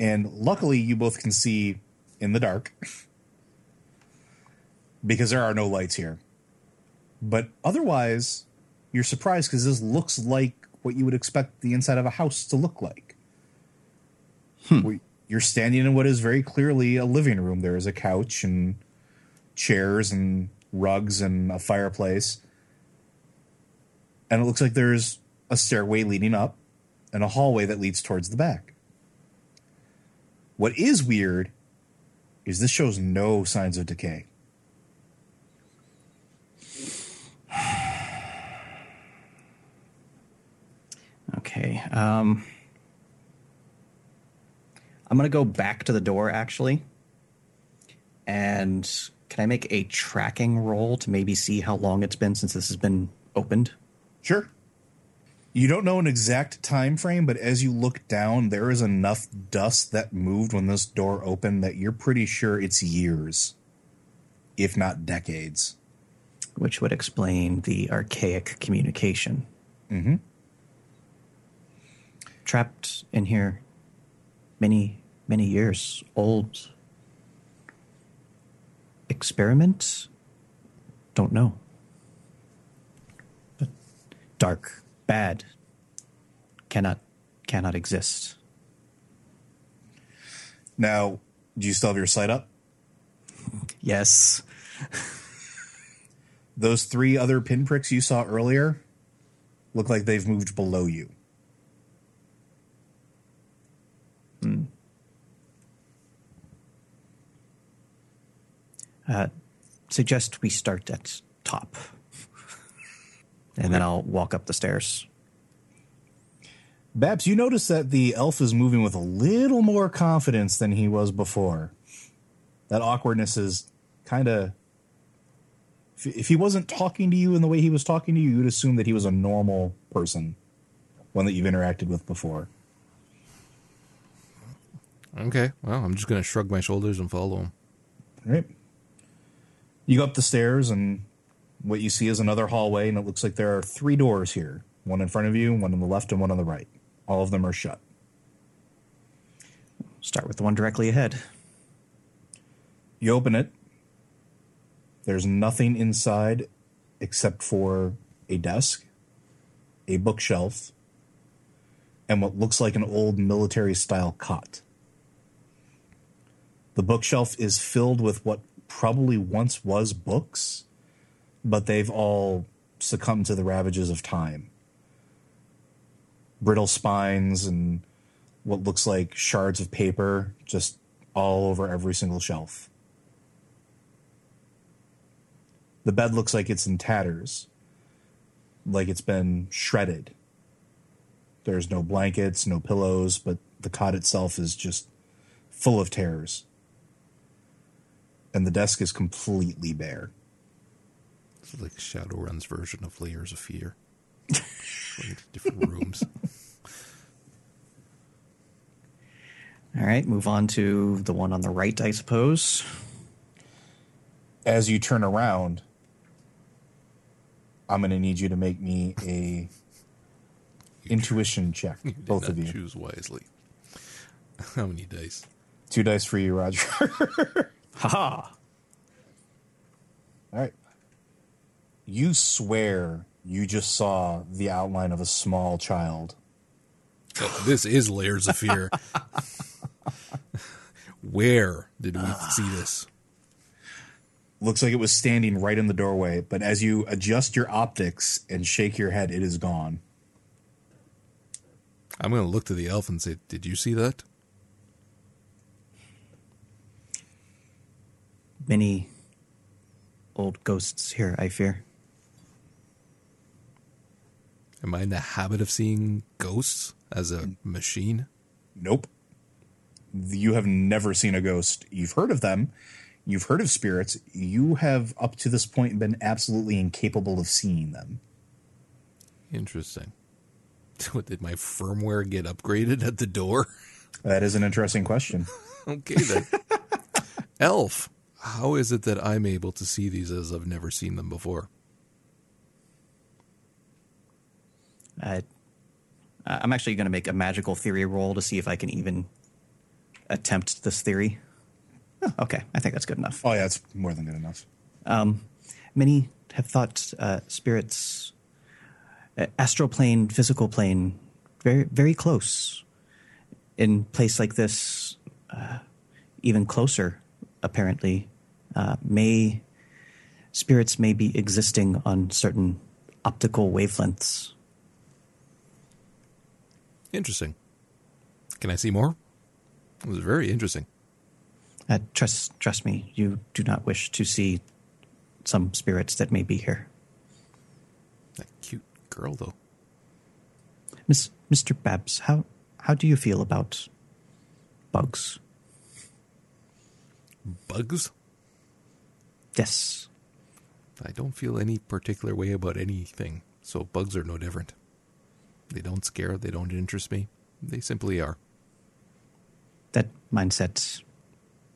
and luckily, you both can see in the dark because there are no lights here. But otherwise, you're surprised because this looks like what you would expect the inside of a house to look like. Hmm. We- You're standing in what is very clearly a living room. There is a couch and chairs and rugs and a fireplace. And it looks like there's a stairway leading up and a hallway that leads towards the back. What is weird is this shows no signs of decay. Okay. Um, I'm going to go back to the door, actually. And can I make a tracking roll to maybe see how long it's been since this has been opened? Sure. You don't know an exact time frame, but as you look down, there is enough dust that moved when this door opened that you're pretty sure it's years, if not decades. Which would explain the archaic communication. Mm-hmm. Trapped in here many, many years. Old experiment? Don't know. But dark, bad, cannot cannot exist. Now, do you still have your sight up? Yes. Those three other pinpricks you saw earlier look like they've moved below you. Uh, suggest we start at top. And then I'll walk up the stairs. Babs, you notice that the elf is moving with a little more confidence than he was before. That awkwardness is kind of. If, if he wasn't talking to you in the way he was talking to you, you'd assume that he was a normal person, one that you've interacted with before. Okay, well, I'm just going to shrug my shoulders and follow him. All right. You go up the stairs, and what you see is another hallway, and it looks like there are three doors here one in front of you, one on the left, and one on the right. All of them are shut. Start with the one directly ahead. You open it. There's nothing inside except for a desk, a bookshelf, and what looks like an old military style cot. The bookshelf is filled with what probably once was books, but they've all succumbed to the ravages of time. Brittle spines and what looks like shards of paper just all over every single shelf. The bed looks like it's in tatters, like it's been shredded. There's no blankets, no pillows, but the cot itself is just full of tears. And the desk is completely bare. It's like Shadowrun's version of Layers of Fear. Different rooms. All right, move on to the one on the right, I suppose. As you turn around, I'm going to need you to make me a intuition check, You did both not of you. choose wisely. How many dice? Two dice for you, Roger. Haha. All right. You swear you just saw the outline of a small child. This is Layers of Fear. Where did we ah. see this? Looks like it was standing right in the doorway, but as you adjust your optics and shake your head, it is gone. I'm going to look to the elf and say, Did you see that? Many old ghosts here, I fear. Am I in the habit of seeing ghosts as a machine? Nope. You have never seen a ghost. You've heard of them. You've heard of spirits. You have, up to this point, been absolutely incapable of seeing them. Interesting. What, did my firmware get upgraded at the door? That is an interesting question. Okay then. Elf, how is it that I'm able to see these as I've never seen them before? Uh, I'm actually going to make a magical theory roll to see if I can even attempt this theory. Oh, okay, I think that's good enough. Oh, yeah, it's more than good enough. Many have thought uh, spirits, uh, astral plane, physical plane, very very close. In place like this, uh, even closer, apparently, uh, may spirits may be existing on certain optical wavelengths. Interesting. Can I see more? It was very interesting. Uh, trust trust me, you do not wish to see some spirits that may be here. That cute girl, though. Miss Mr. Babs, how how do you feel about bugs? Bugs? Yes. I don't feel any particular way about anything, so bugs are no different. They don't scare, they don't interest me. They simply are. That mindset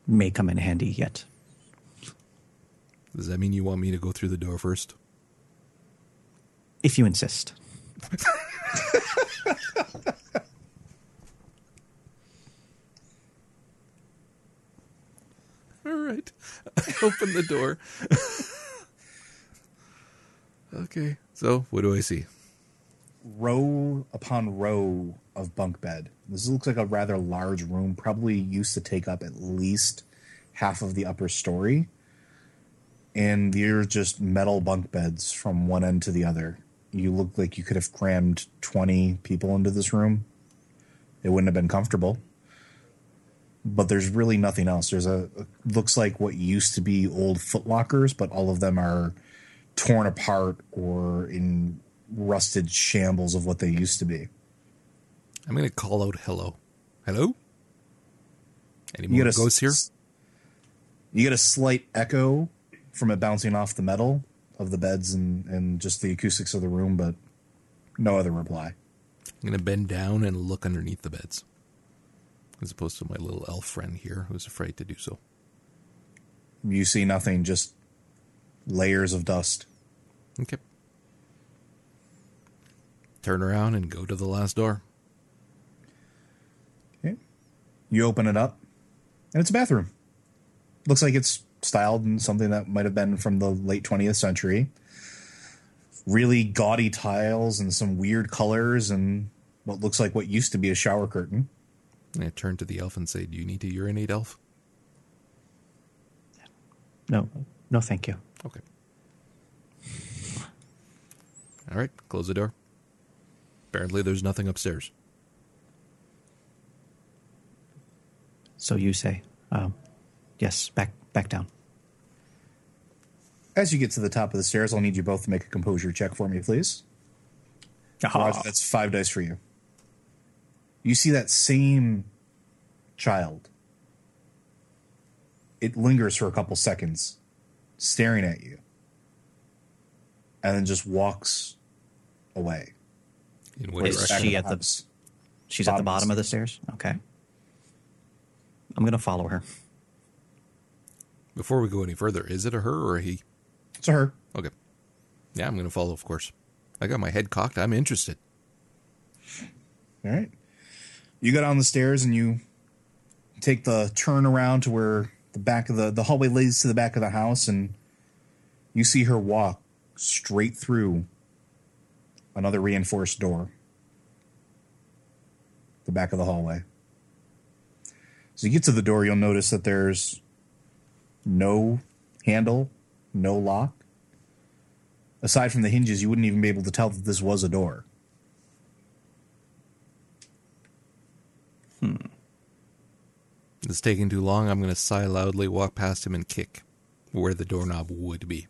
may come in handy yet. Does that mean you want me to go through the door first? If you insist. All right. Open the door. okay. So, what do I see? row upon row of bunk bed. This looks like a rather large room, probably used to take up at least half of the upper story. And they're just metal bunk beds from one end to the other. You look like you could have crammed 20 people into this room. It wouldn't have been comfortable. But there's really nothing else. There's a looks like what used to be old footlockers, but all of them are torn apart or in rusted shambles of what they used to be. I'm going to call out hello. Hello? Any You more a ghosts here? You get a slight echo from it bouncing off the metal of the beds and, and just the acoustics of the room, but no other reply. I'm going to bend down and look underneath the beds. As opposed to my little elf friend here who's afraid to do so. You see nothing, just layers of dust. Okay. Turn around and go to the last door. Okay. You open it up, and it's a bathroom. Looks like it's styled in something that might have been from the late 20th century. Really gaudy tiles and some weird colors, and what looks like what used to be a shower curtain. And I turn to the elf and say, Do you need to urinate, elf? No, no, thank you. Okay. All right, close the door. Apparently, there's nothing upstairs. So you say, um, yes, back back down. As you get to the top of the stairs, I'll need you both to make a composure check for me, please. Roger, that's five dice for you. You see that same child. It lingers for a couple seconds, staring at you, and then just walks away. In what Is she at the- house. She's at the Bottom bottom of the stairs. Okay. I'm gonna follow her. Before we go any further, is it a her or a he? It's a her. Okay. Yeah, I'm going to follow, of course. I got my head cocked. I'm interested. All right. You go down the stairs and you take the turn around to where the back of the the hallway leads to the back of the house, and you see her walk straight through another reinforced door. The back of the hallway. So you get to the door, you'll notice that there's no handle, no lock. Aside from the hinges, you wouldn't even be able to tell that this was a door. It's taking too long. I'm going to sigh loudly, walk past him, and kick where the doorknob would be.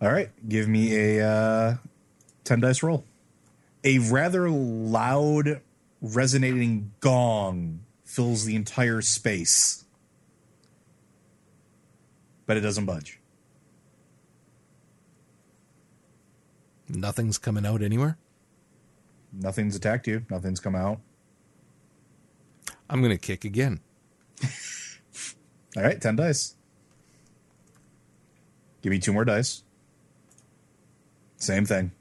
All right, give me a uh, 10 dice roll. A rather loud, resonating gong fills the entire space, but it doesn't budge. Nothing's coming out anywhere. Nothing's attacked you, nothing's come out. I'm going to kick again. All right, 10 dice. Give me two more dice. Same thing.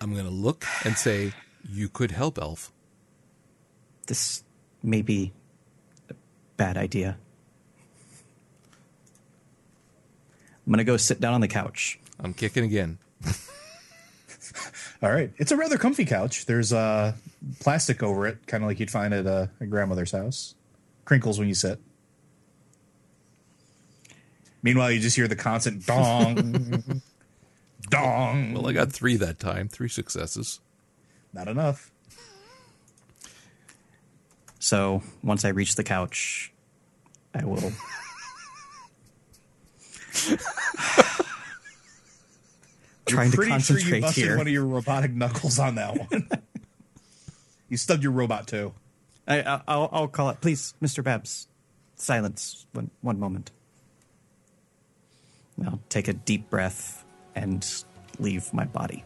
I'm going to look and say, You could help, Elf. This may be a bad idea. I'm going to go sit down on the couch. I'm kicking again. All right. It's a rather comfy couch. There's uh, plastic over it, kind of like you'd find at a, a grandmother's house. Crinkles when you sit. Meanwhile, you just hear the constant dong, dong. Well, I got three that time, three successes. Not enough. So once I reach the couch, I will. trying to concentrate sure you busted here. one of your robotic knuckles on that one. you stubbed your robot too. I, I- I'll, I'll call it. Please, Mr. Babs, silence one, one moment. I'll take a deep breath and leave my body.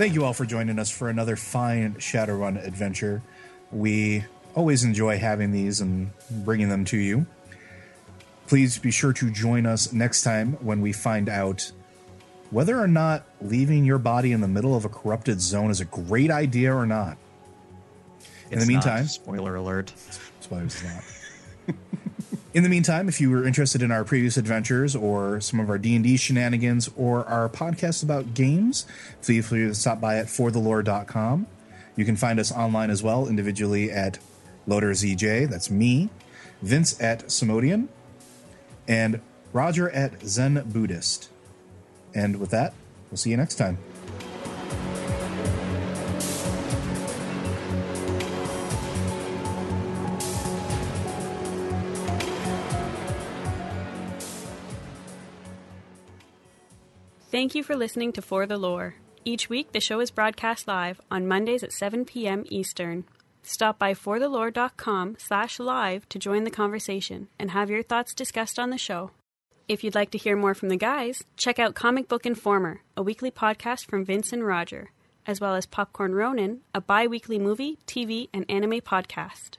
Thank you all for joining us for another fine Shadowrun adventure. We always enjoy having these and bringing them to you. Please be sure to join us next time when we find out whether or not leaving your body in the middle of a corrupted zone is a great idea or not. In It's the not. meantime, spoiler alert. Spoilers not. In the meantime, if you were interested in our previous adventures or some of our D&D shenanigans or our podcast about games, feel free to stop by at forthelore.com. You can find us online as well, individually at LoaderZJ, that's me, Vince at Simodian, and Roger at Zen Buddhist. And with that, we'll see you next time. Thank you for listening to For the Lore. Each week, the show is broadcast live on Mondays at 7 p.m. Eastern. Stop by forthelore.com slash live to join the conversation and have your thoughts discussed on the show. If you'd like to hear more from the guys, check out Comic Book Informer, a weekly podcast from Vince and Roger, as well as Popcorn Ronin, a bi weekly movie, TV, and anime podcast.